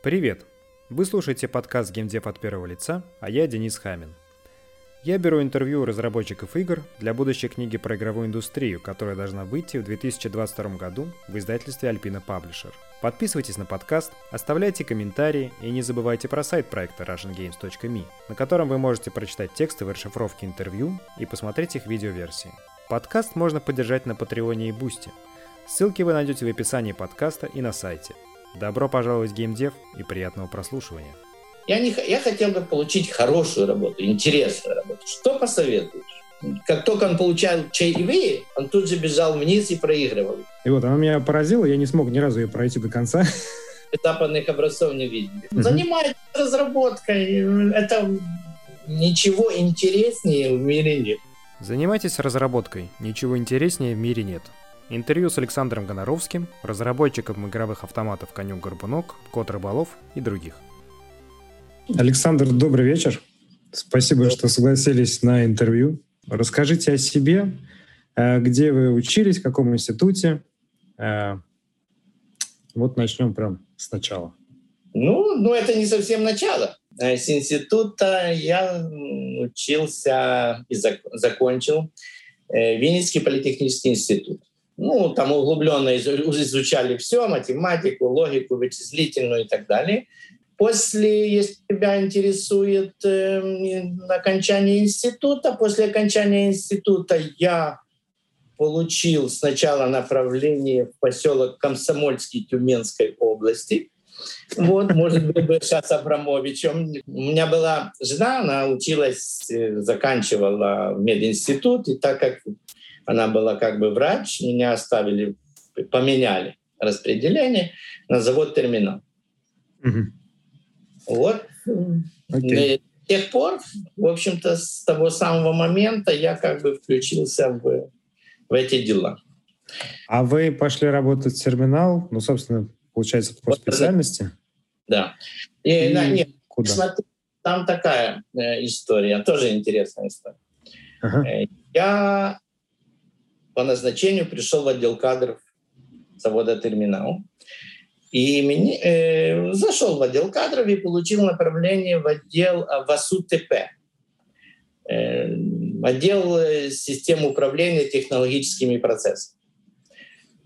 Привет! Вы слушаете подкаст «Геймдев от первого лица», а я Денис Хамин. Я беру интервью у разработчиков игр для будущей книги про игровую индустрию, которая должна выйти в 2022 году в издательстве Alpina Publisher. Подписывайтесь на подкаст, оставляйте комментарии и не забывайте про сайт проекта russiangames.me, на котором вы можете прочитать текстовые расшифровки интервью и посмотреть их видеоверсии. Подкаст можно поддержать на Patreon е и Boosty. Ссылки вы найдете в описании подкаста и на сайте – Добро пожаловать в геймдев и приятного прослушивания. Я, не, я хотел бы получить хорошую работу, интересную работу. Что посоветуешь? Как только он получал чаевые, он тут же бежал вниз и проигрывал. И вот она меня поразила, я не смог ни разу ее пройти до конца. Этапных образцов не видели. Угу. Занимайтесь разработкой. Это ничего интереснее в мире нет. Занимайтесь разработкой. Ничего интереснее в мире нет. Интервью с Александром Гоноровским, разработчиком игровых автоматов «Конюк Горбунок», «Кот Рыболов» и других. Александр, добрый вечер. Спасибо, что согласились на интервью. Расскажите о себе, э, где вы учились, в каком институте. Э, вот начнем прям сначала. Ну, ну это не совсем начало. Э, с института я учился и закончил Винницкий политехнический институт. Ну, там углубленно изучали все, математику, логику, вычислительную и так далее. После, если тебя интересует э, окончание института, после окончания института я получил сначала направление в поселок Комсомольский Тюменской области. Вот, может быть, бы сейчас Абрамовичем. У меня была жена, она училась, э, заканчивала мединститут, и так как она была как бы врач, меня оставили, поменяли распределение на завод терминал. Угу. Вот. Okay. С тех пор, в общем-то, с того самого момента я как бы включился в, в эти дела. А вы пошли работать в терминал, ну, собственно, получается, по вот, специальности? Да. И, И да, нет, куда? Смотри, там такая э, история, тоже интересная история. Ага. Э, я по назначению пришел в отдел кадров завода «Терминал». И мне, э, зашел в отдел кадров и получил направление в отдел в АСУ-ТП. Э, отдел э, систем управления технологическими процессами.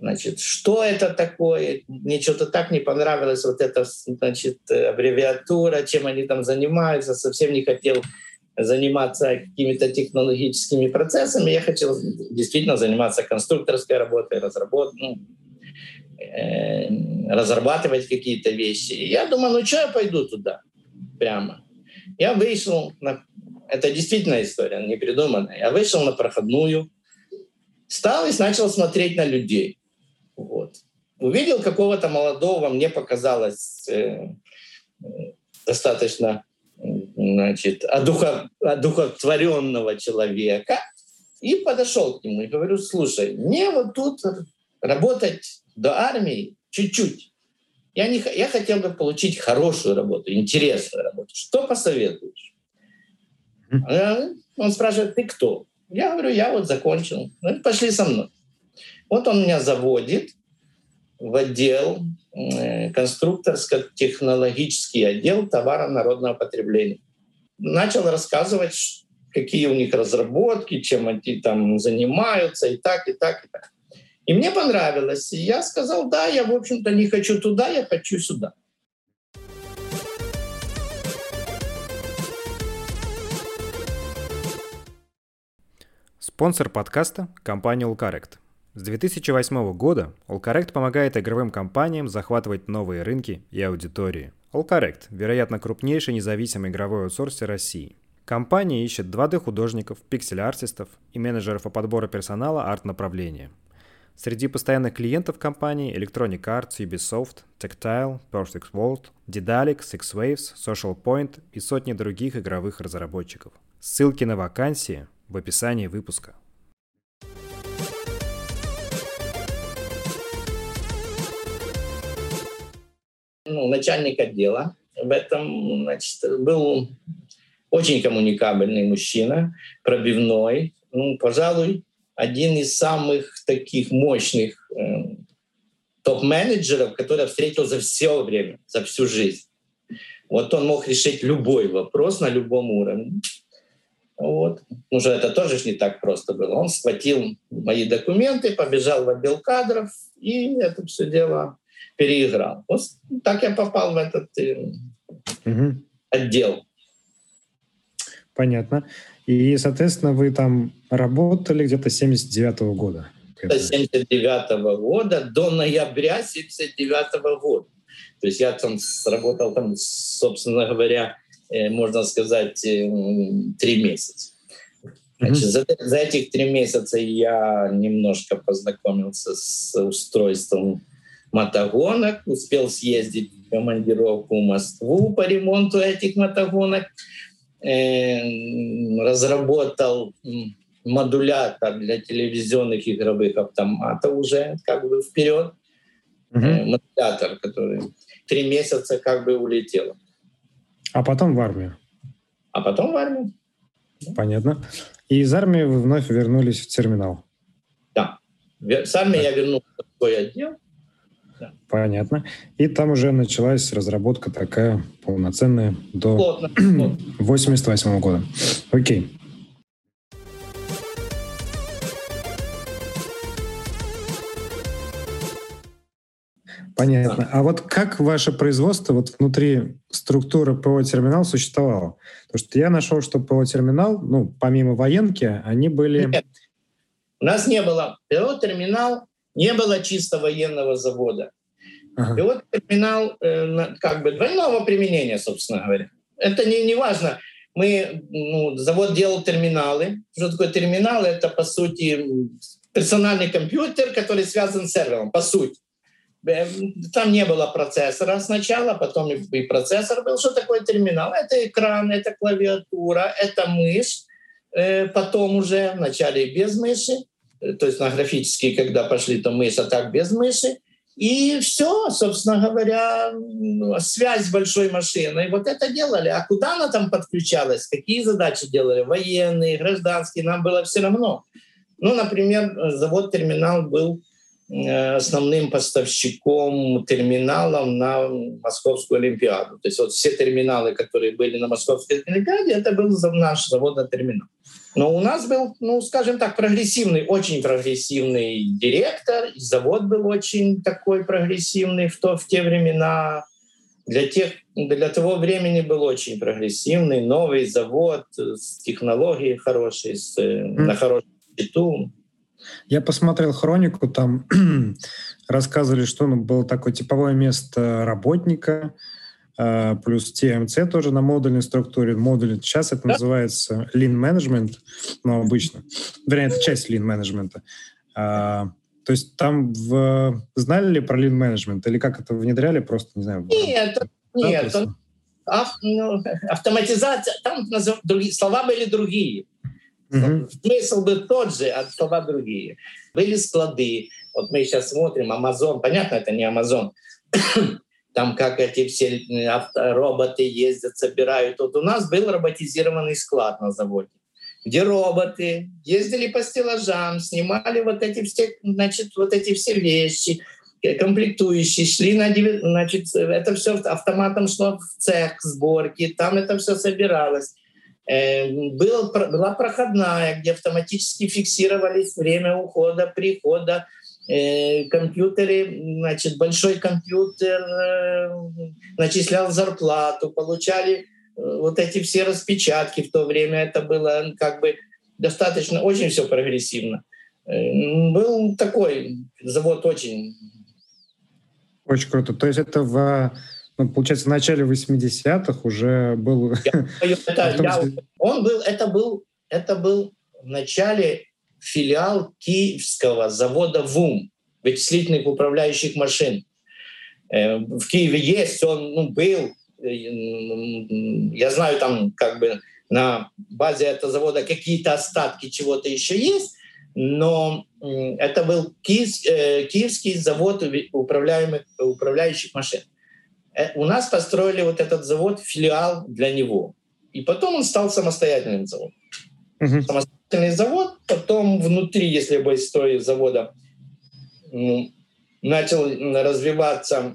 Значит, что это такое? Мне что-то так не понравилось, вот эта значит, аббревиатура, чем они там занимаются, совсем не хотел заниматься какими-то технологическими процессами, я хотел действительно заниматься конструкторской работой, разработкой, ну, э, разрабатывать какие-то вещи. И я думаю, ну что я пойду туда прямо? Я вышел, на... это действительно история, не придуманная. Я вышел на проходную, стал и начал смотреть на людей. Вот. Увидел какого-то молодого, мне показалось э, э достаточно значит, одухов, одухотворенного человека и подошел к нему и говорю, слушай, мне вот тут работать до армии чуть-чуть. Я, не, я хотел бы получить хорошую работу, интересную работу. Что посоветуешь? Он спрашивает, ты кто? Я говорю, я вот закончил. Ну, пошли со мной. Вот он меня заводит в отдел Э, конструкторско-технологический отдел товара народного потребления. Начал рассказывать, какие у них разработки, чем они там занимаются, и так, и так, и так. И мне понравилось. И я сказал, да, я, в общем-то, не хочу туда, я хочу сюда. Спонсор подкаста – компания Ulcarect. С 2008 года Allcorrect помогает игровым компаниям захватывать новые рынки и аудитории. Allcorrect – вероятно, крупнейший независимый игровой аутсорсер России. Компания ищет 2D-художников, пиксель-артистов и менеджеров по подбору персонала арт-направления. Среди постоянных клиентов компании Electronic Arts, Ubisoft, Tactile, Perfect World, Dedalic, Six Waves, Social Point и сотни других игровых разработчиков. Ссылки на вакансии в описании выпуска. Ну, начальник отдела. В этом значит, был очень коммуникабельный мужчина, пробивной, ну, пожалуй, один из самых таких мощных э, топ-менеджеров, которые я встретил за все время, за всю жизнь. Вот он мог решить любой вопрос на любом уровне. Вот. Уже это тоже не так просто было. Он схватил мои документы, побежал в отдел кадров и это все дело переиграл. Вот так я попал в этот угу. отдел. Понятно. И, соответственно, вы там работали где-то с 79 -го года. С 79 -го года до ноября 79 -го года. То есть я там сработал, там, собственно говоря, э, можно сказать, э, три месяца. Значит, за, за этих три месяца я немножко познакомился с устройством мотогонок, успел съездить в командировку в Москву по ремонту этих мотогонок, э, разработал модулятор для телевизионных игровых автоматов уже как бы вперед. Угу. Модулятор, который три месяца как бы улетел. А потом в армию? А потом в армию. Понятно. И из армии вы вновь вернулись в терминал? Да. С армии да. я вернулся в свой отдел. Да. Понятно. И там уже началась разработка такая полноценная до плотно, плотно. 88 года. Окей. Понятно. А вот как ваше производство вот внутри структуры ПО-терминал существовало? Потому что я нашел, что ПО-терминал, ну, помимо военки, они были... Нет. У нас не было ПО-терминал, не было чисто военного завода. Ага. ПО-терминал э, как бы двойного применения, собственно говоря. Это не, не важно. Мы, ну, завод делал терминалы. Что такое терминал? Это, по сути, персональный компьютер, который связан с сервером, по сути. Там не было процессора сначала, потом и процессор был. Что такое терминал? Это экран, это клавиатура, это мышь. Э, потом уже вначале без мыши, э, то есть на графические, когда пошли, то мышь, а так без мыши. И все, собственно говоря, связь большой машиной. Вот это делали. А куда она там подключалась? Какие задачи делали? Военные, гражданские, нам было все равно. Ну, например, завод-терминал был Э, основным поставщиком терминалов на Московскую Олимпиаду. То есть вот все терминалы, которые были на Московской Олимпиаде, это был наш заводный терминал. Но у нас был, ну, скажем так, прогрессивный, очень прогрессивный директор, и завод был очень такой прогрессивный в, то, в те времена. Для, тех, для того времени был очень прогрессивный, новый завод с технологией хорошей, с, mm. на хорошем счету. Я посмотрел хронику, там рассказывали, что ну, было такое типовое место работника, плюс TMC тоже на модульной структуре. Модуль, сейчас это называется Lean Management, но обычно. Вернее, это часть Lean Management. А, то есть там в... знали ли про Lean Management или как это внедряли просто, не знаю? Нет, нет. Он, ав, ну, автоматизация, там другие, слова были другие. Угу. Смысл был тот же, а слова другие. Были склады. Вот мы сейчас смотрим, Амазон, понятно, это не Амазон. Там как эти все роботы ездят, собирают. Вот у нас был роботизированный склад на заводе, где роботы ездили по стеллажам, снимали вот эти все, значит, вот эти все вещи, комплектующие, шли на, значит, это все автоматом шло в цех сборки, там это все собиралось. Э, был, была проходная, где автоматически фиксировались время ухода, прихода, э, компьютеры, значит, большой компьютер э, начислял зарплату, получали вот эти все распечатки в то время. Это было как бы достаточно, очень все прогрессивно. Был такой завод очень... Очень круто. То есть это в ну, получается, в начале 80-х уже был... Это, я, он был, это был, это был в начале филиал киевского завода ВУМ, вычислительных управляющих машин. Э, в Киеве есть, он ну, был, э, я знаю, там как бы на базе этого завода какие-то остатки чего-то еще есть, но это был э, киевский завод управляемых, управляющих машин. У нас построили вот этот завод, филиал для него. И потом он стал самостоятельным заводом. Самостоятельный завод, потом внутри, если бы истории завода, начал развиваться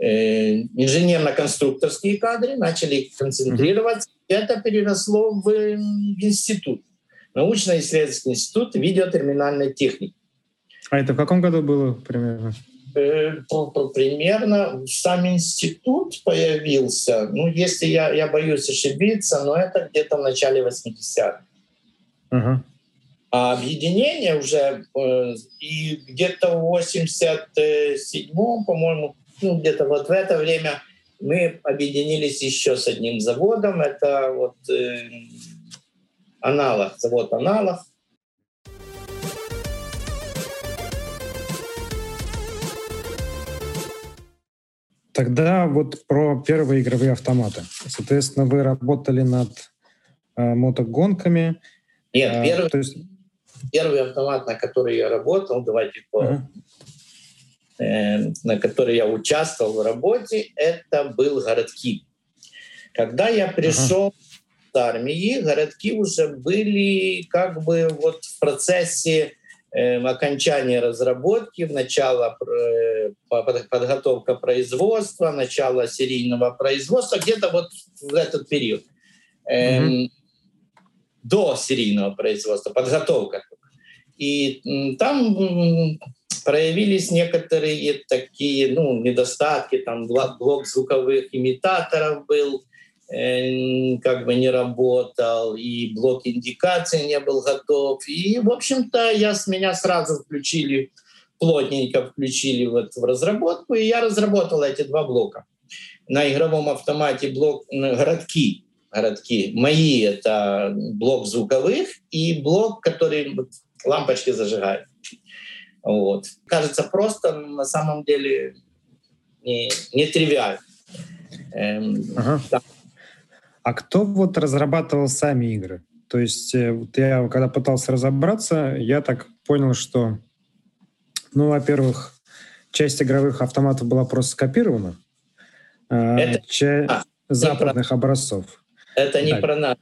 э, инженерно-конструкторские кадры, начали концентрироваться. Это переросло в институт, научно-исследовательский институт видеотерминальной техники. А это в каком году было примерно? Э, примерно сам институт появился, ну, если я, я боюсь ошибиться, но это где-то в начале 80-х. Uh-huh. А объединение уже э, и где-то в 87-м, по-моему, ну, где-то вот в это время мы объединились еще с одним заводом. Это вот э, аналог, завод аналог. Тогда вот про первые игровые автоматы. Соответственно, вы работали над э, мотогонками. Нет, э, первый, есть... первый автомат, на который я работал, давайте по, uh-huh. э, на который я участвовал в работе, это был городки. Когда я пришел uh-huh. с армии, городки уже были как бы вот в процессе Эм, окончание разработки, начало э, подготовка производства, начало серийного производства, где-то вот в этот период. Mm-hmm. До серийного производства, подготовка. И там проявились некоторые такие ну, недостатки, там блок звуковых имитаторов был, Э, как бы не работал, и блок индикации не был готов. И, в общем-то, я, с меня сразу включили, плотненько включили вот в разработку, и я разработал эти два блока. На игровом автомате блок городки, городки мои — это блок звуковых и блок, который лампочки зажигает. Вот. Кажется, просто на самом деле не, не тривиально. Эм, ага. да. А кто вот разрабатывал сами игры? То есть э, вот я, когда пытался разобраться, я так понял, что, ну, во-первых, часть игровых автоматов была просто скопирована, а Это... а, западных про... образцов. Это не так. про нас.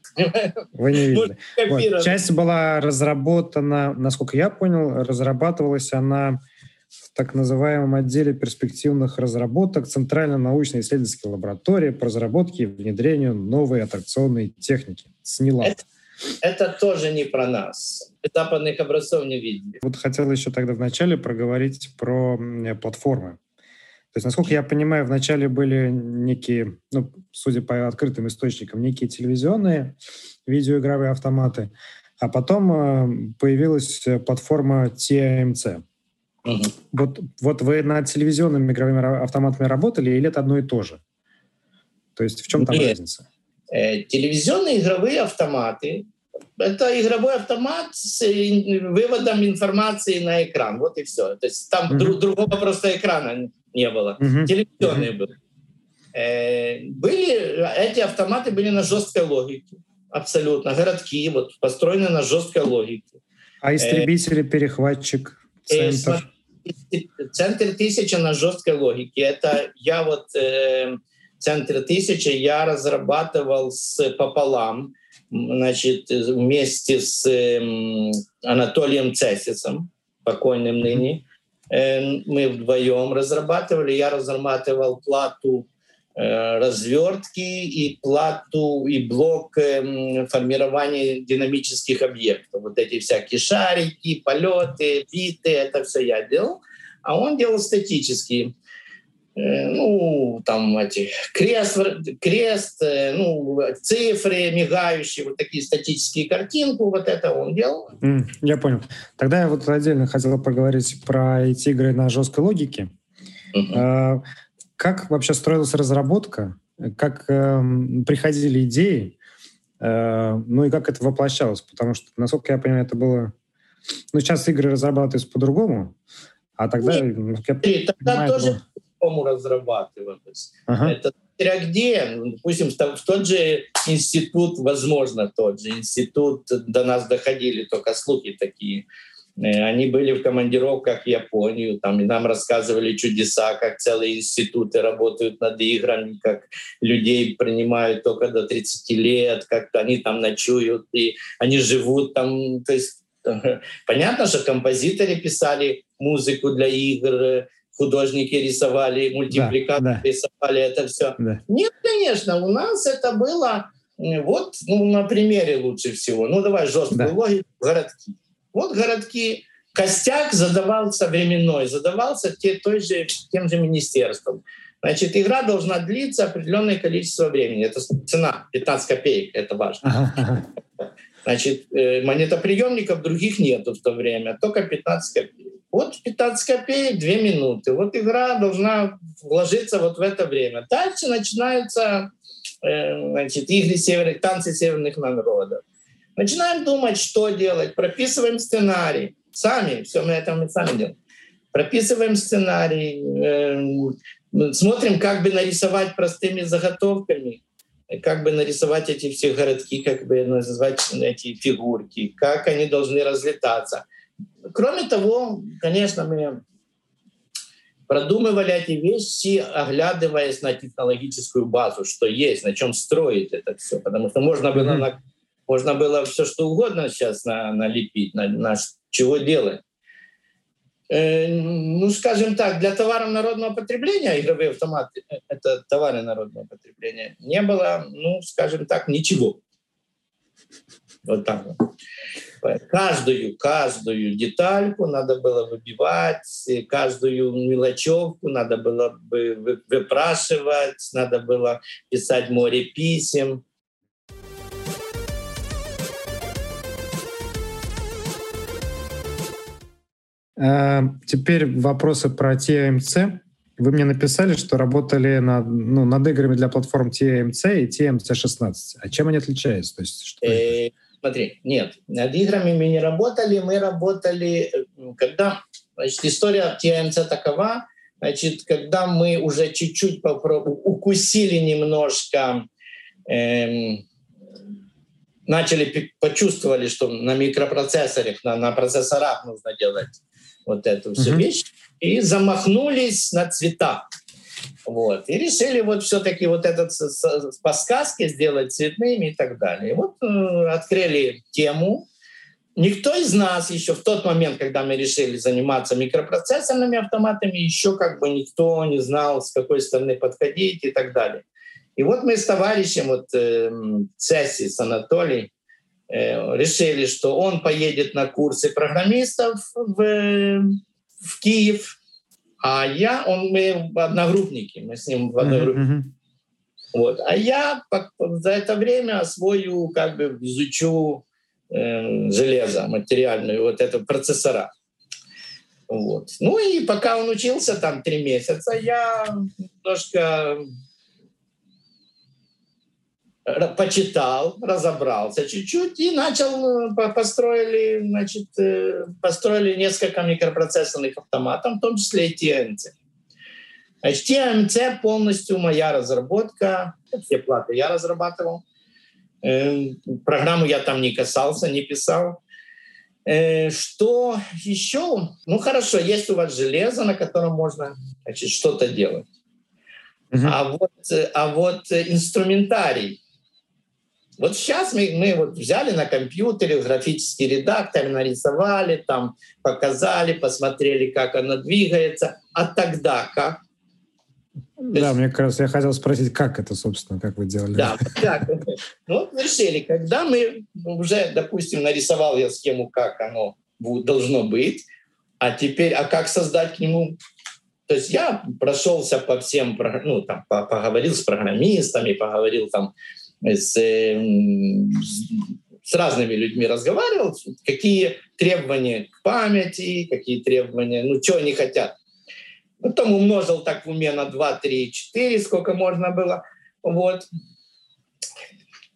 Вы не видели. Вот. Часть была разработана, насколько я понял, разрабатывалась она в так называемом отделе перспективных разработок Центральной научно-исследовательской лаборатории по разработке и внедрению новой аттракционной техники СНИЛАТ. Это, это тоже не про нас. Западных образцов не видели. Вот хотел еще тогда вначале проговорить про платформы. То есть, насколько я понимаю, вначале были некие, ну, судя по открытым источникам, некие телевизионные видеоигровые автоматы, а потом э, появилась платформа TMC. Угу. Вот, вот вы над телевизионными игровыми автоматами работали или это одно и то же? То есть в чем там Нет. разница? Э, телевизионные игровые автоматы — это игровой автомат с выводом информации на экран. Вот и все. То есть там угу. друг, другого просто экрана не было. Угу. Телевизионные угу. были. Э, были. Эти автоматы были на жесткой логике. Абсолютно. Городки вот, построены на жесткой логике. А истребители, перехватчик, центр? Центр тысячи на жесткой логике. Это я вот э, центр тысячи я разрабатывал с пополам, значит, вместе с э, Анатолием Цесисом, покойным ныне. Э, мы вдвоем разрабатывали. Я разрабатывал плату Э, развертки и плату, и блок эм, формирования динамических объектов. Вот эти всякие шарики, полеты, биты, это все я делал. А он делал статические. Э, ну, там эти крест, крест, э, ну, цифры мигающие, вот такие статические картинку, вот это он делал. Mm, я понял. Тогда я вот отдельно хотел поговорить про эти игры на жесткой логике. Uh-huh. Как вообще строилась разработка? Как э, приходили идеи? Э, ну и как это воплощалось? Потому что, насколько я понимаю, это было... Ну, сейчас игры разрабатываются по-другому, а тогда... Нет, я тогда понимаю, тоже было... по-другому разрабатывалось. Ага. Это где, ну, допустим, в тот же институт, возможно, тот же институт, до нас доходили только слухи такие, Э, они были в командировках в Японию, там и нам рассказывали чудеса, как целые институты работают над играми, как людей принимают только до 30 лет, как они там ночуют, и они живут там. То есть понятно, что композиторы писали музыку для игр, художники рисовали, мультипликаторы да, да. рисовали это все. Да. Нет, конечно, у нас это было вот ну, на примере лучше всего. Ну давай жесткую да. логику. Городки. Вот городки. Костяк задавался временной, задавался те, той же, тем же министерством. Значит, игра должна длиться определенное количество времени. Это цена 15 копеек, это важно. Значит, э, монетоприемников других нету в то время, только 15 копеек. Вот 15 копеек, 2 минуты. Вот игра должна вложиться вот в это время. Дальше начинаются э, значит, игры северных, танцы северных народов. Начинаем думать, что делать, прописываем сценарий. Сами, все мы это мы сами делаем. Прописываем сценарий, э, смотрим, как бы нарисовать простыми заготовками, как бы нарисовать эти все городки, как бы назвать эти фигурки, как они должны разлетаться — Кроме того, конечно, мы продумывали эти вещи, оглядываясь на технологическую базу, что есть, на чем строить это все. Потому что можно было, mm-hmm. на, можно было все что угодно сейчас на, налепить, на, на чего делать. Э, ну, скажем так, для товаров народного потребления игровые автоматы э, — это товары народного потребления. Не было, ну, скажем так, ничего. Вот так вот. Каждую, каждую детальку надо было выбивать, каждую мелочевку надо было бы выпрашивать, надо было писать море писем. А, теперь вопросы про TMC. Вы мне написали, что работали над, ну, над играми для платформ TMC и TMC16. А чем они отличаются? То есть, что э, Смотри, нет, над играми мы не работали, мы работали, э, когда, значит, история TMC такова, значит, когда мы уже чуть-чуть укусили немножко, эм, начали, почувствовали, что на микропроцессорах, на, на процессорах нужно делать вот эту всю mm-hmm. вещь, и замахнулись на цвета. Вот. И решили вот все-таки вот этот по сказке сделать цветными и так далее. И вот э, открыли тему. Никто из нас еще в тот момент, когда мы решили заниматься микропроцессорными автоматами, еще как бы никто не знал, с какой стороны подходить и так далее. И вот мы с товарищем, вот э, Цесси с Анатолием, э, решили, что он поедет на курсы программистов в, в Киев, а я, он, мы одногруппники, мы с ним в одной группе. Mm-hmm. Вот. А я за это время освою, как бы изучу э, железо материальную, вот это процессора. Вот. Ну и пока он учился там три месяца, я немножко почитал, разобрался чуть-чуть и начал, э, построили, значит, э, построили несколько микропроцессорных автоматов, в том числе и TNC. Значит, TNC полностью моя разработка, все платы я разрабатывал. Э, программу я там не касался, не писал. Что еще? Ну хорошо, есть у вас железо, на котором можно значит, что-то делать. Uh-huh. А, вот, а вот инструментарий, вот сейчас мы, мы вот взяли на компьютере графический редактор, нарисовали, там показали, посмотрели, как оно двигается. А тогда как? Да, мне как раз я хотел спросить, как это, собственно, как вы делали. Да, как? Ну, вот решили, когда мы уже, допустим, нарисовал я схему, как оно должно быть, а теперь, а как создать к нему то есть я прошелся по всем, ну, там, поговорил с программистами, поговорил там с, эм, с разными людьми разговаривал, какие требования к памяти, какие требования, ну, что они хотят. Потом умножил так в уме на 2, 3, 4, сколько можно было. Вот.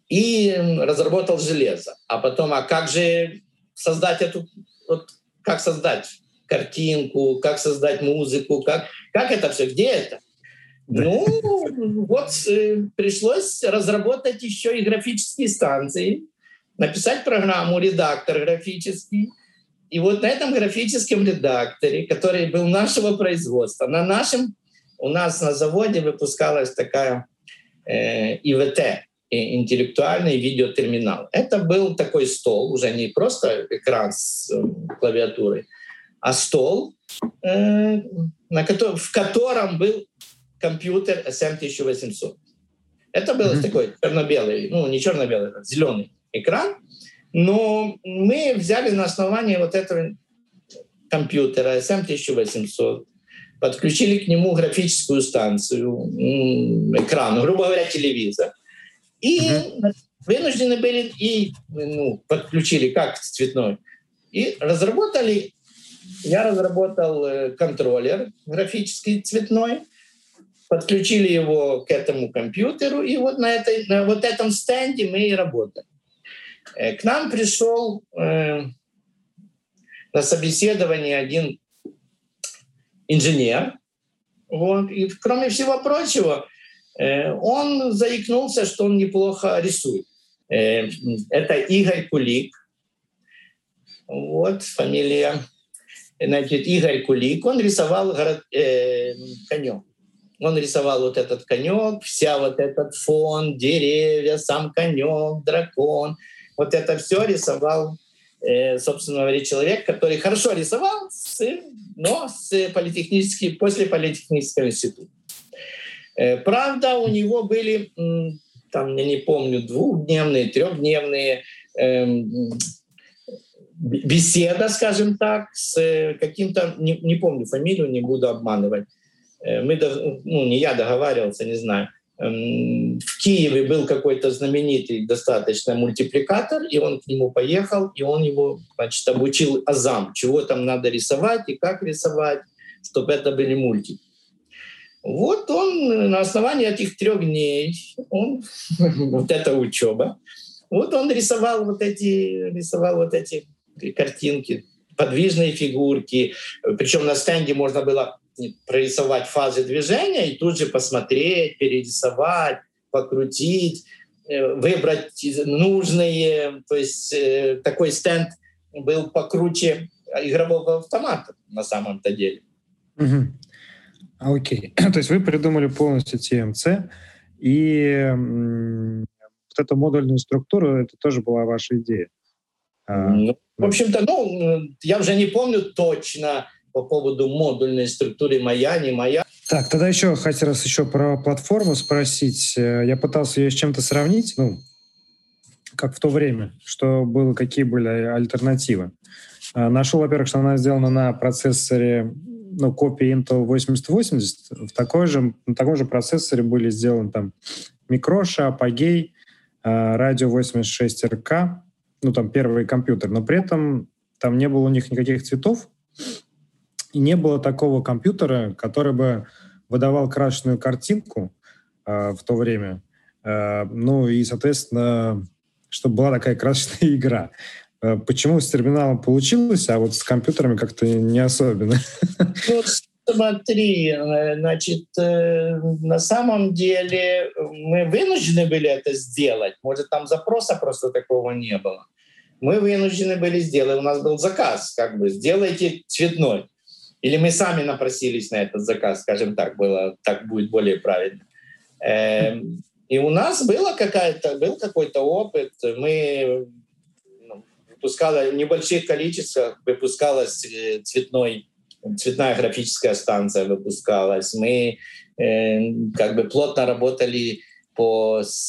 И разработал железо. А потом, а как же создать эту, вот, как создать картинку, как создать музыку, как, как это все, где это? Ну, вот э, пришлось разработать еще и графические станции, написать программу редактор графический. И вот на этом графическом редакторе, который был нашего производства, на нашем, у нас на заводе выпускалась такая э, ИВТ, интеллектуальный видеотерминал. Это был такой стол, уже не просто экран с э, клавиатурой, а стол, э, на ко- в котором был компьютер SM1800. Это был mm-hmm. такой черно-белый, ну не черно-белый, а зеленый экран. Но мы взяли на основании вот этого компьютера SM1800, подключили к нему графическую станцию, экран, грубо говоря, телевизор. И uh-huh. вынуждены были и ну, подключили как цветной. И разработали, я разработал э, контроллер графический цветной, подключили его к этому компьютеру, и вот на, этой, на вот этом стенде мы и работали. Э, к нам пришел э, на собеседование один инженер. Вот. И кроме всего прочего, э, он заикнулся, что он неплохо рисует. Э, это Игорь Кулик. Вот фамилия. Значит, Игорь Кулик. Он рисовал город, э, конек. Он рисовал вот этот конек, вся вот этот фон, деревья, сам конек, дракон. Вот это все рисовал Э, собственно говоря, человек, который хорошо рисовал, но с политехнический, после политехнического института. Э, правда, у него были, там, я не помню, двухдневные, трехдневные эм, беседа, скажем так, с каким-то, не, не помню фамилию, не буду обманывать. Э, мы, ну, не я договаривался, не знаю. Эм, в Киеве был какой-то знаменитый достаточно мультипликатор, и он к нему поехал, и он его значит, обучил азам, чего там надо рисовать и как рисовать, чтобы это были мультики. Вот он на основании этих трех дней, он, вот эта учеба, вот он рисовал вот эти, рисовал вот эти картинки, подвижные фигурки. Причем на стенде можно было прорисовать фазы движения и тут же посмотреть, перерисовать, покрутить, э, выбрать нужные. То есть э, такой стенд был покруче игрового автомата на самом-то деле. Угу. Окей. То есть вы придумали полностью TMC, и вот эту модульную структуру, это тоже была ваша идея? А, ну, в общем-то, ну, я уже не помню точно, по поводу модульной структуры моя, не моя. Так, тогда еще хотел раз еще про платформу спросить. Э, я пытался ее с чем-то сравнить, ну, как в то время, что было, какие были альтернативы. Э, нашел, во-первых, что она сделана на процессоре, ну, копии Intel 8080. В такой же, на таком же процессоре были сделаны там Микроша, Апогей, Радио 86RK, ну, там первый компьютер, но при этом там не было у них никаких цветов, и не было такого компьютера, который бы выдавал красочную картинку э, в то время. Э, ну и, соответственно, чтобы была такая красочная игра. Э, почему с терминалом получилось, а вот с компьютерами как-то не особенно? Вот смотри, э, значит, э, на самом деле мы вынуждены были это сделать. Может, там запроса просто такого не было. Мы вынуждены были сделать. У нас был заказ, как бы, сделайте цветной. Или мы сами напросились на этот заказ, скажем так, было, так будет более правильно. Эм, и у нас было какая-то, был какой-то опыт. Мы ну, выпускали в небольших количествах, выпускалась э, цветной, цветная графическая станция выпускалась. Мы э, как бы плотно работали по с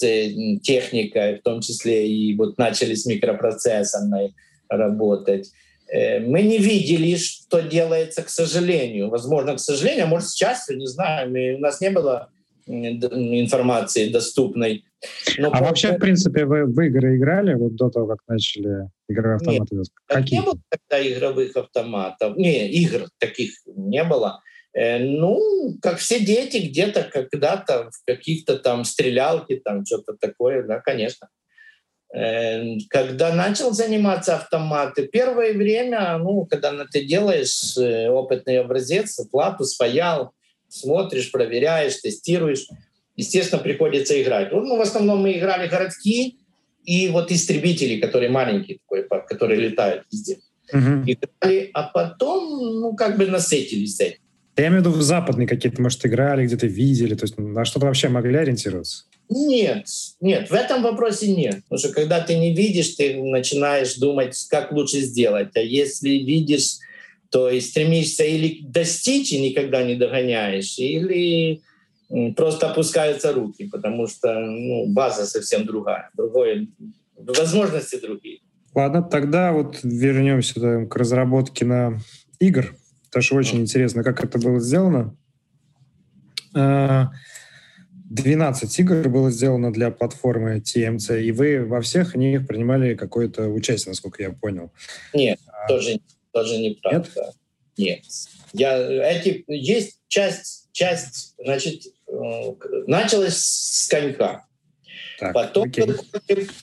техникой, в том числе и вот начали с микропроцессорной работать. Э, мы не видели, что делается, к сожалению. Возможно, к сожалению, а может, к счастью, не знаю. Мы, у нас не было информации доступной. Но а по... вообще, в принципе, вы в игры играли вот до того, как начали игровые автоматы? Нет, Какие? не было тогда игровых автоматов. Не, игр таких не было. Э, ну, как все дети где-то когда-то в каких-то там стрелялки, там что-то такое, да, конечно. Э, когда начал заниматься автоматы, первое время, ну, когда ты делаешь э, опытный образец, плату спаял, смотришь, проверяешь, тестируешь, естественно, приходится играть. Ну, в основном мы играли городские и вот истребители, которые маленькие, такой, которые летают везде. Uh-huh. Играли, а потом, ну, как бы насытились этим. Я имею в виду западные какие-то, может, играли, где-то видели, то есть на что-то вообще могли ориентироваться? Нет, нет, в этом вопросе нет. Потому что когда ты не видишь, ты начинаешь думать, как лучше сделать. А если видишь, то есть стремишься или достичь и никогда не догоняешь, или просто опускаются руки, потому что ну, база совсем другая, другое, возможности другие. Ладно, тогда вот вернемся да, к разработке на игр. Тоже очень интересно, как это было сделано. 12 а, игр было сделано для платформы TMC, и вы во всех них принимали какое-то участие, насколько я понял. Нет, а... тоже, тоже неправда. Нет? Нет. Я, эти, есть часть, часть, значит, э, началось с конька. Так, Потом окей.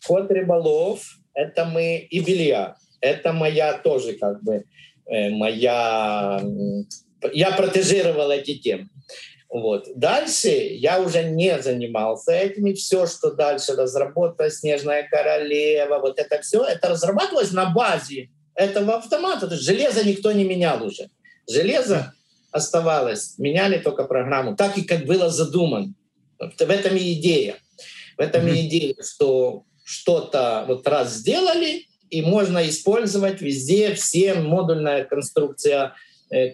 кот рыболов, это мы и белья. Это моя тоже как бы э, моя... Я протежировал эти темы. Вот. Дальше я уже не занимался этими. Все, что дальше разработка «Снежная королева», вот это все, это разрабатывалось на базе этого автомата. То есть железо никто не менял уже. Железо оставалось, меняли только программу, так и как было задумано. В этом и идея. В этом и идея, что что-то вот раз сделали, и можно использовать везде, всем модульная конструкция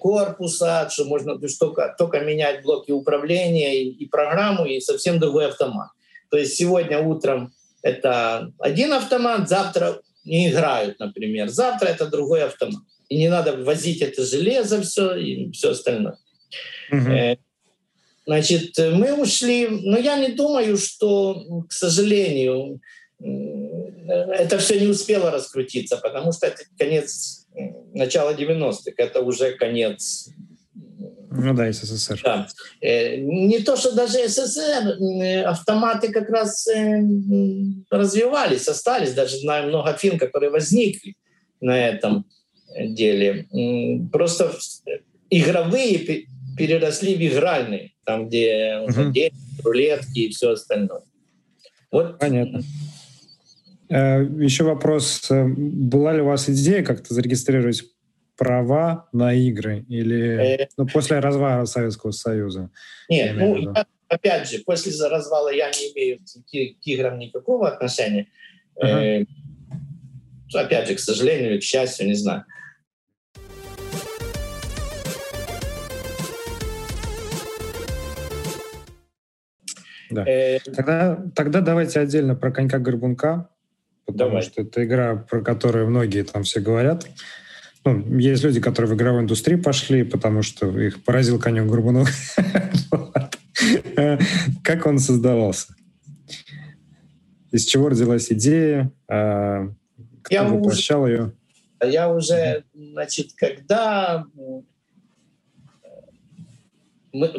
корпуса, что можно то есть только, только менять блоки управления и, и программу, и совсем другой автомат. То есть сегодня утром это один автомат, завтра не играют, например. Завтра это другой автомат. И не надо возить это железо, все и все остальное. Угу. Значит, мы ушли, но я не думаю, что, к сожалению, это все не успело раскрутиться, потому что это конец начала 90-х, это уже конец ну да, СССР. Да. Э, не то, что даже СССР, автоматы как раз э, развивались, остались. Даже знаю много фин, которые возникли на этом деле. Просто игровые переросли в игральные, там, где угу. рулетки и все остальное. Вот. Понятно. Э, Еще вопрос. Была ли у вас идея как-то зарегистрировать права на игры или э, ну, после развала Советского Союза? Нет, ну, я, опять же, после развала я не имею к, играм никакого отношения. Uh-huh. Э, опять же, к сожалению, к счастью, не знаю. Да. Э, тогда, тогда давайте отдельно про конька-горбунка, потому Давай. что это игра, про которую многие там все говорят. Ну, есть люди, которые в игровую индустрию пошли, потому что их поразил конек Горбунок. Как он создавался? Из чего родилась идея? А, кто я воплощал уже, ее? Я уже, значит, когда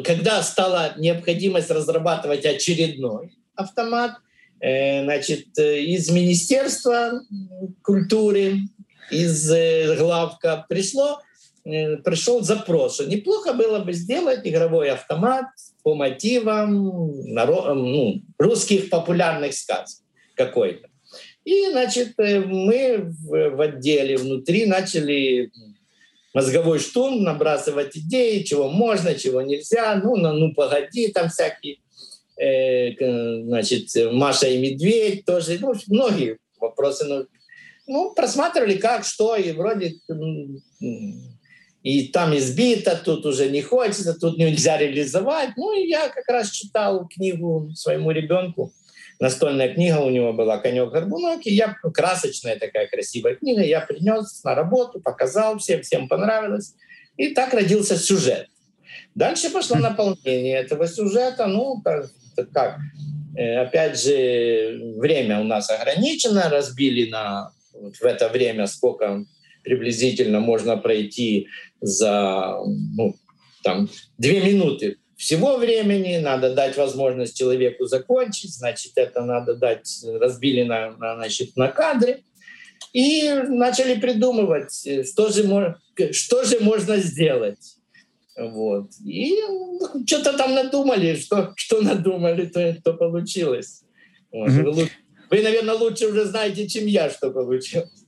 когда стала необходимость разрабатывать очередной автомат, э, значит, из Министерства культуры из э, главка пришло, э, пришел запрос, что неплохо было бы сделать игровой автомат по мотивам ну, русских популярных сказок какой-то. И, значит, э, мы в отделе внутри начали мозговой штурм, набрасывать идеи, чего можно, чего нельзя. Ну, ну, ну погоди, там всякие, э, значит, Маша и Медведь тоже, ну, многие вопросы. Ну, ну, просматривали как, что, и вроде и там избито, тут уже не хочется, тут нельзя реализовать. Ну, и я как раз читал книгу своему ребенку. Настольная книга у него была «Конек горбунок», и я, красочная такая красивая книга, я принес на работу, показал всем, всем понравилось. И так родился сюжет. Дальше пошло наполнение этого сюжета. Ну, как, э, опять же, время у нас ограничено, разбили на вот в это время сколько приблизительно можно пройти за ну, там, две минуты всего времени, надо дать возможность человеку закончить, значит, это надо дать, разбили на, на, значит, на кадре, и начали придумывать, что же, что же можно сделать. Вот. И ну, что-то там надумали, что, что надумали, то, то получилось. Вот. Mm-hmm. Вы, наверное, лучше уже знаете, чем я, что получилось.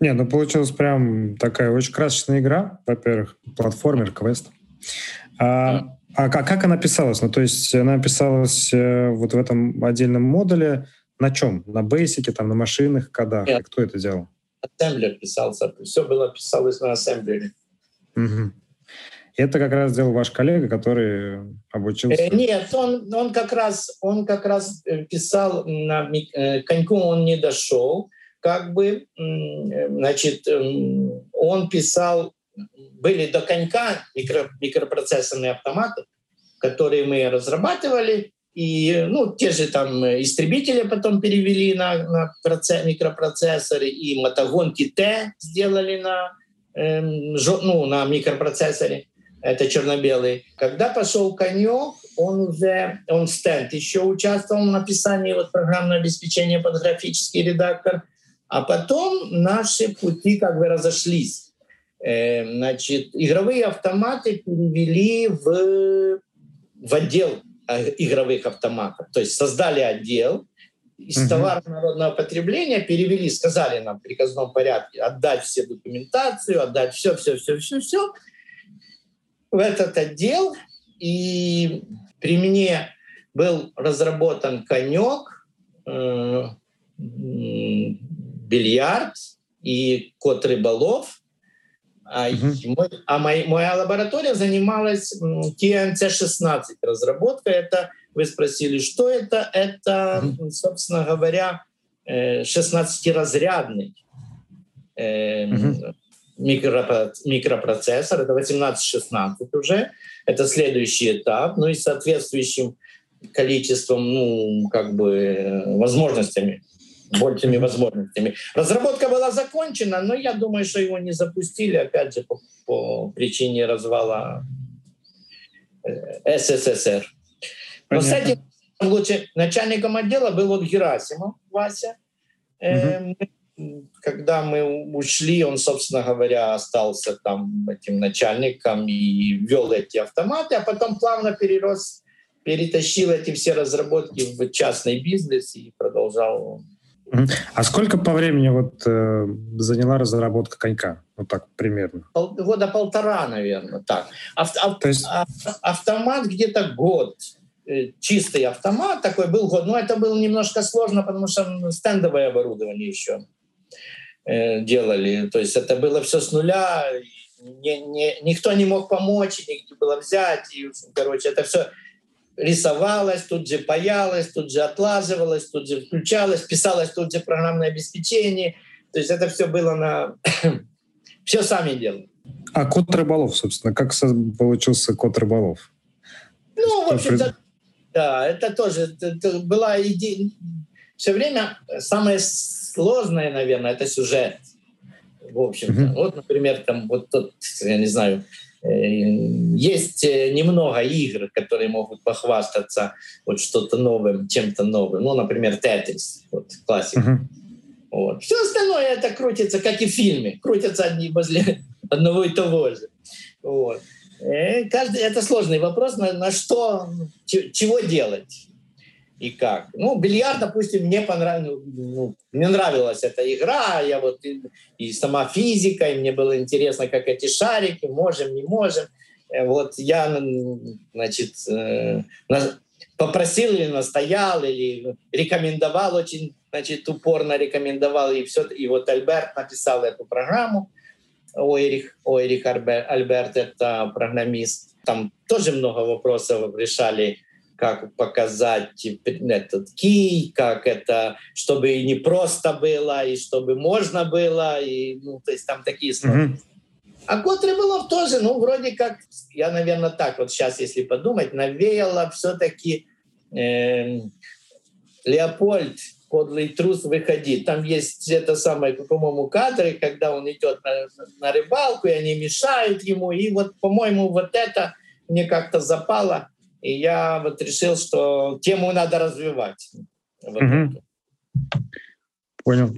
Не, ну получилась прям такая очень красочная игра, во-первых, платформер, квест. А, а как она писалась? Ну, то есть она писалась э, вот в этом отдельном модуле на чем? На бейсике, там, на машинах, кодах? Нет. Кто это делал? ассемблер писался. Все было писалось на ассемблере. Угу. Это как раз сделал ваш коллега, который обучился. Э, нет, он, он как раз он как раз э, писал на э, коньку, он не дошел, как бы, значит, он писал, были до конька микро, микропроцессорные автоматы, которые мы разрабатывали, и ну, те же там истребители потом перевели на, на процесс, микропроцессоры, и мотогонки Т сделали на, э, ну, на микропроцессоре это черно-белый. Когда пошел конек, он уже, он стенд еще участвовал в написании вот программного обеспечения под графический редактор, а потом наши пути как бы разошлись. Э, значит, игровые автоматы перевели в, в отдел э, игровых автоматов. То есть создали отдел, из угу. товара народного потребления перевели, сказали нам в приказном порядке отдать все документацию, отдать все, все, все, все, все в этот отдел, и при мне был разработан конек, э, бильярд и кот рыболов. А, угу. мой, а мой, моя лаборатория занималась TNC-16 разработкой. Это вы спросили, что это? Это, угу. собственно говоря, 16-разрядный э, угу микропроцессор, это 18-16 уже, это следующий этап, ну и соответствующим количеством, ну, как бы, возможностями, большими возможностями. Разработка была закончена, но я думаю, что его не запустили, опять же, по, по причине развала э, СССР. Но с этим лучше начальником отдела был вот Герасимов Вася. Угу когда мы ушли, он, собственно говоря, остался там этим начальником и вел эти автоматы, а потом плавно перерос, перетащил эти все разработки в частный бизнес и продолжал. А сколько по времени вот э, заняла разработка конька? Вот так примерно. Пол, года полтора, наверное, так. Ав, ав, То есть... Автомат где-то год э, чистый автомат такой был год, но это было немножко сложно, потому что стендовое оборудование еще делали. То есть это было все с нуля, не, не, никто не мог помочь, негде было взять. И, короче, это все рисовалось, тут же паялось, тут же отлаживалось, тут же включалось, писалось тут же программное обеспечение. То есть это все было на... все сами делали. А код рыболов, собственно, как получился код рыболов? Ну, в общем-то, да, это тоже это была идея. Все время самое сложное, наверное, это сюжет. В общем-то. Mm-hmm. Вот, например, там вот тот, я не знаю, э, есть э, немного игр, которые могут похвастаться вот что-то новым, чем-то новым. Ну, например, Тетрис, вот классика. Uh-huh. Вот. Все остальное это крутится, как и в фильме. Крутятся одни возле одного и того же. Вот. И э, каждый, это сложный вопрос, на, на что, чего делать и как. Ну, бильярд, допустим, мне понравилось, ну, мне нравилась эта игра, я вот и, и сама физика, и мне было интересно, как эти шарики, можем, не можем. Э, вот я, значит, э, попросил или настоял, или рекомендовал очень, значит, упорно рекомендовал, и все, и вот Альберт написал эту программу, Ойрих, Ойрих Альберт, это программист, там тоже много вопросов решали, как показать этот кий, как это, чтобы и не просто было, и чтобы можно было, и, ну, то есть там такие сложности. Mm-hmm. А кот Рыболов тоже, ну, вроде как, я, наверное, так вот сейчас, если подумать, навеяло все-таки э, Леопольд, подлый трус, выходи. Там есть это самое, по-моему, кадры, когда он идет на, на рыбалку, и они мешают ему. И вот, по-моему, вот это мне как-то запало. И я вот решил, что тему надо развивать. Вот угу. Понял.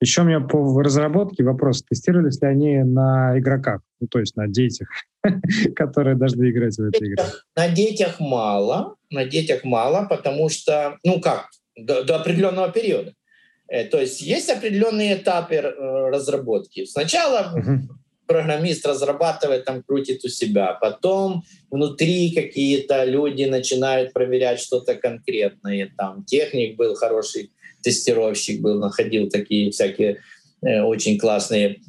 Еще у меня по разработке вопрос. Тестировались ли они на игроках? Ну, то есть на детях, которые должны играть в эту игру? На детях мало. На детях мало, потому что, ну как, до, до определенного периода. Э, то есть есть определенные этапы э, разработки. Сначала угу программист разрабатывает, там крутит у себя. Потом внутри какие-то люди начинают проверять что-то конкретное. Там техник был хороший, тестировщик был, находил такие всякие очень классные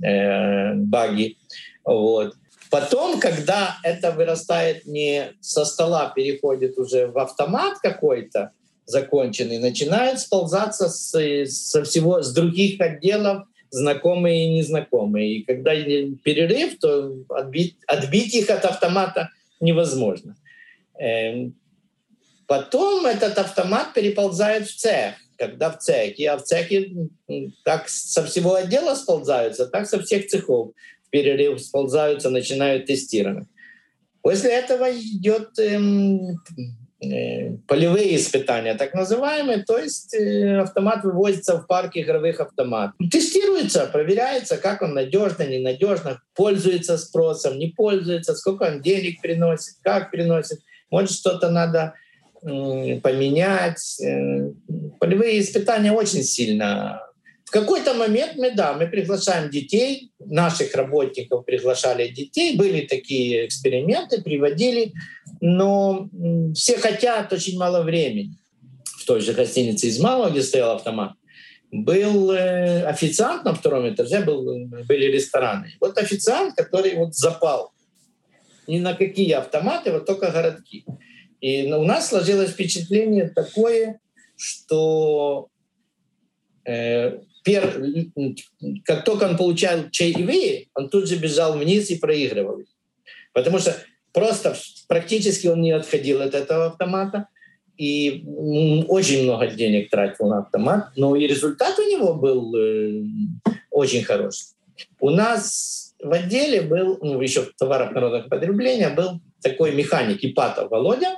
баги. Вот. Потом, когда это вырастает не со стола, переходит уже в автомат какой-то законченный, начинают сползаться с, со всего, с других отделов знакомые и незнакомые. И когда перерыв, то отбить, отбить их от автомата невозможно. Эм, потом этот автомат переползает в цех. Когда в цехе, а в цехе как со всего отдела сползаются, так со всех цехов в перерыв сползаются, начинают тестировать. После этого идет эм, полевые испытания, так называемые, то есть э, автомат вывозится в парк игровых автоматов. Тестируется, проверяется, как он надежно, ненадежно, пользуется спросом, не пользуется, сколько он денег приносит, как приносит. Может, что-то надо э, поменять. Э, полевые испытания очень сильно в какой-то момент мы, да, мы приглашаем детей, наших работников приглашали детей, были такие эксперименты, приводили, но все хотят очень мало времени. В той же гостинице из Малого, где стоял автомат, был э, официант на втором этаже, был, были рестораны. Вот официант, который вот запал ни на какие автоматы, вот только городки. И у нас сложилось впечатление такое, что э, пер, как только он получал чаевые, он тут же бежал вниз и проигрывал. Потому что просто практически он не отходил от этого автомата и очень много денег тратил на автомат, но и результат у него был э, очень хороший. У нас в отделе был, ну, еще в товарах народного потребления, был такой механик Ипатов Володя,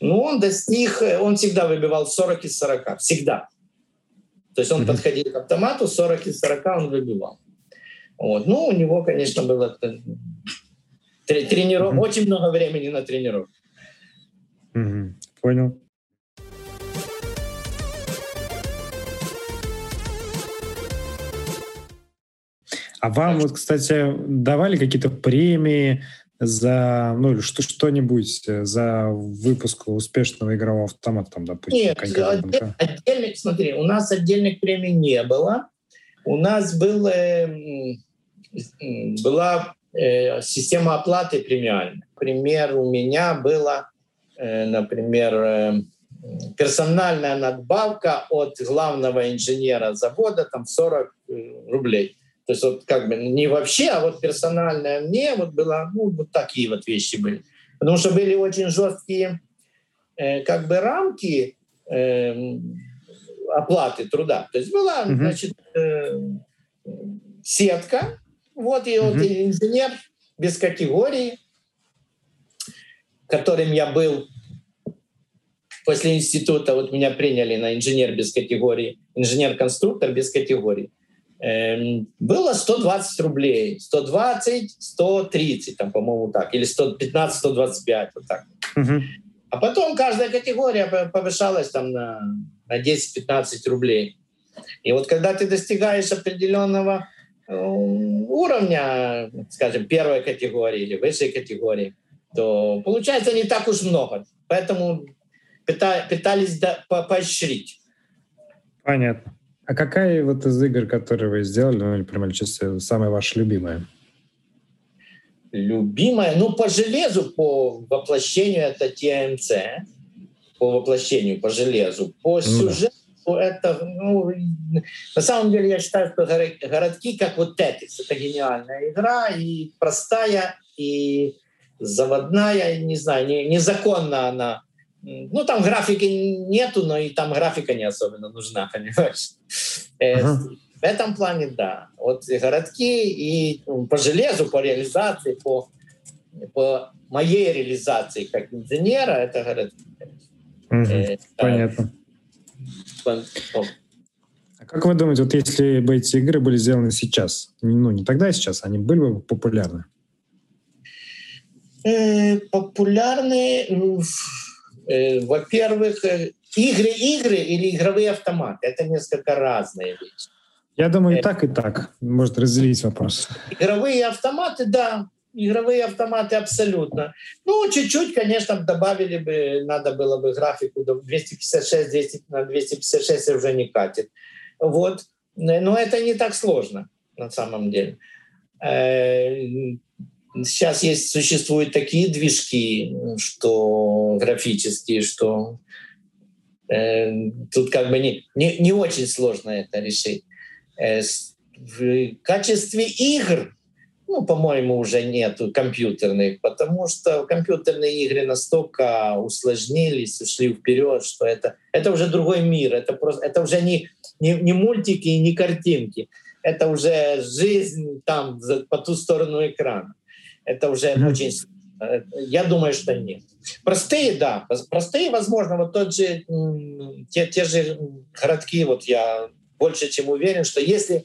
но он достиг, он всегда выбивал 40 из 40, всегда. То есть он mm-hmm. подходил к автомату, 40 из 40 он выбивал. Вот. Ну, у него, конечно, было тренировка, mm-hmm. очень много времени на тренировку. Mm-hmm. Понял. А вам вот, кстати, давали какие-то премии за, ну, или что, что-нибудь э, за выпуск успешного игрового автомата, там, допустим? Нет, отдель, отдельных, смотри, у нас отдельных премий не было. У нас был, э, была э, система оплаты премиальная. Например, у меня была, э, например, э, персональная надбавка от главного инженера завода, там 40 э, рублей. То есть вот как бы не вообще, а вот персональное мне вот было, ну, вот такие вот вещи были. Потому что были очень жесткие э, как бы рамки э, оплаты труда. То есть была, uh-huh. значит, э, сетка, вот и uh-huh. вот инженер без категории, которым я был после института, вот меня приняли на инженер без категории, инженер-конструктор без категории. Эм, было 120 рублей, 120, 130, там, по-моему, так, или 115, 125, вот так. Угу. А потом каждая категория повышалась там на, на 10-15 рублей. И вот когда ты достигаешь определенного э, уровня, скажем, первой категории или высшей категории, то получается не так уж много. Поэтому пытались поощрить. Понятно. А какая вот из игр, которые вы сделали, ну, или прямо чисто самая ваша любимая? Любимая? Ну, по железу, по воплощению это ТМЦ. По воплощению, по железу. По сюжету ну, да. это, ну, на самом деле я считаю, что городки как вот Тетис. Это гениальная игра и простая, и заводная, не знаю, не, незаконно она ну, там графики нету, но и там графика не особенно нужна, понимаешь? Uh-huh. В этом плане, да. Вот городки и по железу, по реализации, по, по моей реализации как инженера, это городки. Uh-huh. Э, Понятно. А как вы думаете, вот если бы эти игры были сделаны сейчас, ну не тогда, а сейчас, они были бы популярны? Э, популярны, во-первых, э, игры, игры или игровые автоматы — это несколько разные вещи. Я думаю, и э, так, и так. Может разделить вопрос. Игровые автоматы, да. Игровые автоматы абсолютно. Ну, чуть-чуть, конечно, добавили бы, надо было бы графику 256, 200, на 256 уже не катит. Вот. но это не так сложно на самом деле. Сейчас есть, существуют такие движки, что графические, что э, тут как бы не, не, не очень сложно это решить. Э, в качестве игр, ну, по-моему, уже нету компьютерных, потому что компьютерные игры настолько усложнились, ушли вперед, что это, это уже другой мир, это, просто, это уже не, не, не мультики и не картинки, это уже жизнь там по ту сторону экрана это уже mm-hmm. очень... Я думаю, что нет. Простые, да. Простые, возможно, вот тот же, те, те же городки, вот я больше чем уверен, что если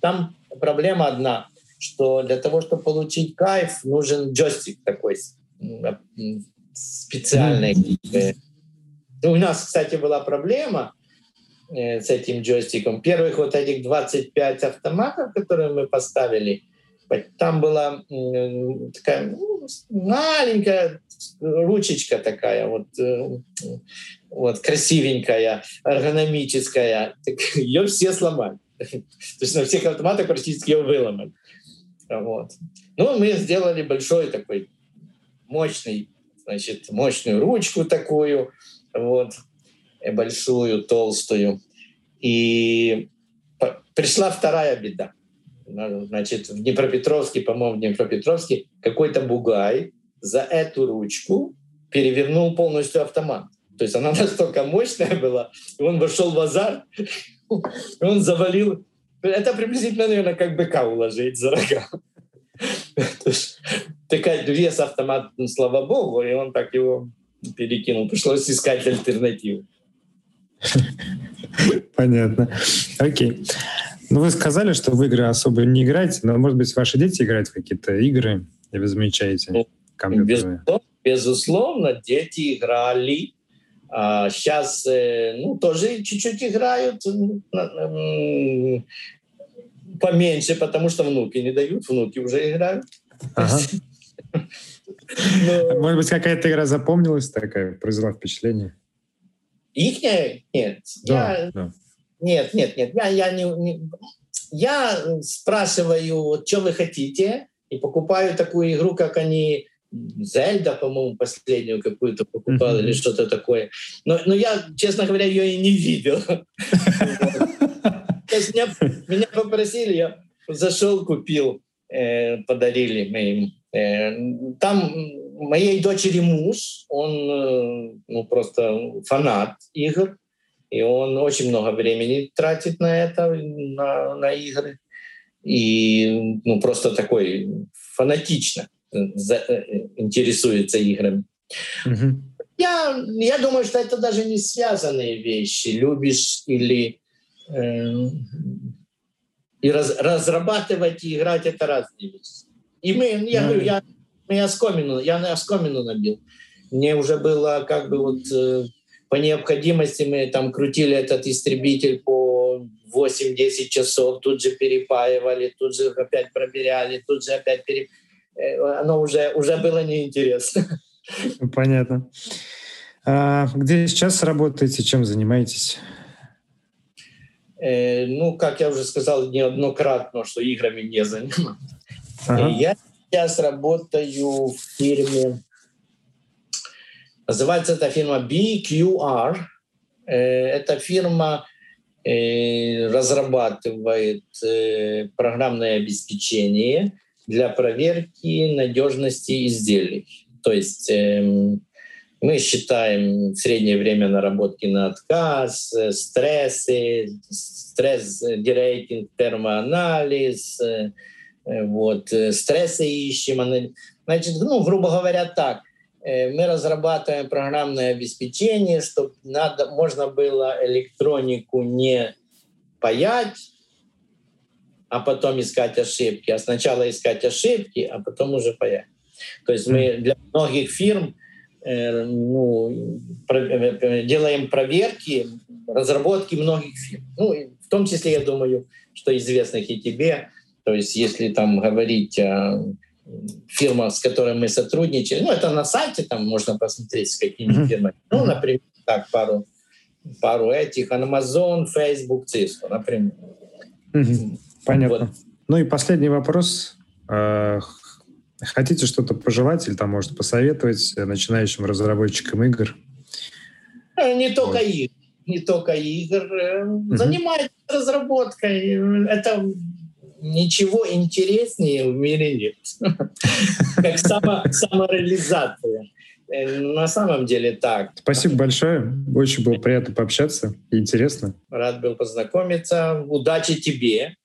там проблема одна, что для того, чтобы получить кайф, нужен джойстик такой специальный. Mm-hmm. У нас, кстати, была проблема э, с этим джойстиком. Первых вот этих 25 автоматов, которые мы поставили, там была такая ну, маленькая ручечка такая, вот, э, вот красивенькая, эргономическая. Так ее все сломали. То есть на всех автоматах практически ее выломали. Вот. Ну, мы сделали большой такой мощный, значит, мощную ручку такую, вот, э, большую, толстую. И пришла вторая беда значит, в Днепропетровске, по-моему, в Днепропетровске какой-то бугай за эту ручку перевернул полностью автомат. То есть она настолько мощная была, и он вошел в азарт, и он завалил. Это приблизительно, наверное, как быка уложить за рога. Такая вес автомат, ну, слава богу, и он так его перекинул. Пришлось искать альтернативу. Понятно. Окей. Ну, вы сказали, что в игры особо не играете, но, может быть, ваши дети играют в какие-то игры, и вы замечаете ну, компьютерные? Безусловно, безусловно, дети играли. А сейчас, э, ну, тоже чуть-чуть играют поменьше, потому что внуки не дают, внуки уже играют. Ага. Но... Может быть, какая-то игра запомнилась такая, произвела впечатление? Их нет. Да, я... да. Нет, нет, нет. Я, я, не, не, я спрашиваю, что вы хотите, и покупаю такую игру, как они Зельда, по-моему, последнюю какую-то покупал mm-hmm. или что-то такое. Но, но я, честно говоря, ее и не видел. То есть меня попросили, я зашел, купил, э, подарили мы им. Э, там моей дочери муж, он э, ну, просто фанат игр. И он очень много времени тратит на это, на, на игры. И ну, просто такой фанатично за, э, интересуется играми. Угу. Я, я думаю, что это даже не связанные вещи. Любишь или э, и раз, разрабатывать и играть это разные вещи. И мы, я говорю, я, я оскомину, я на оскомину набил. Мне уже было как бы вот э, по необходимости мы там крутили этот истребитель по 8-10 часов, тут же перепаивали, тут же опять проверяли, тут же опять пере... Э, оно уже, уже было неинтересно. Понятно. А где сейчас работаете, чем занимаетесь? Э, ну, как я уже сказал неоднократно, что играми не занимаюсь. Ага. Я сейчас работаю в фирме Называется эта фирма BQR. Э, эта фирма э, разрабатывает э, программное обеспечение для проверки надежности изделий. То есть эм, мы считаем среднее время наработки на отказ, стрессы, стресс-дерейтинг, термоанализ, вот, стрессы ищем. Значит, ну, грубо говоря, так – мы разрабатываем программное обеспечение, чтобы надо, можно было электронику не паять, а потом искать ошибки, а сначала искать ошибки, а потом уже паять. То есть мы для многих фирм э, ну, э, делаем проверки, разработки многих фирм. Ну, в том числе, я думаю, что известных и тебе. То есть если там говорить о фирма, с которой мы сотрудничали. Ну, это на сайте, там можно посмотреть, с какими mm-hmm. фирмами. Ну, например, так, пару, пару этих. Amazon, Facebook, Cisco, например. Понятно. Вот. Ну и последний вопрос. Э, хотите что-то пожелать или там, может, посоветовать начинающим разработчикам игр? Э, не только вот. игр. Не только игр. Угу. Занимайтесь разработкой. Это ничего интереснее в мире нет. Как самореализация. Э, на самом деле так. Спасибо большое. Очень было приятно пообщаться. Интересно. Рад был познакомиться. Удачи тебе.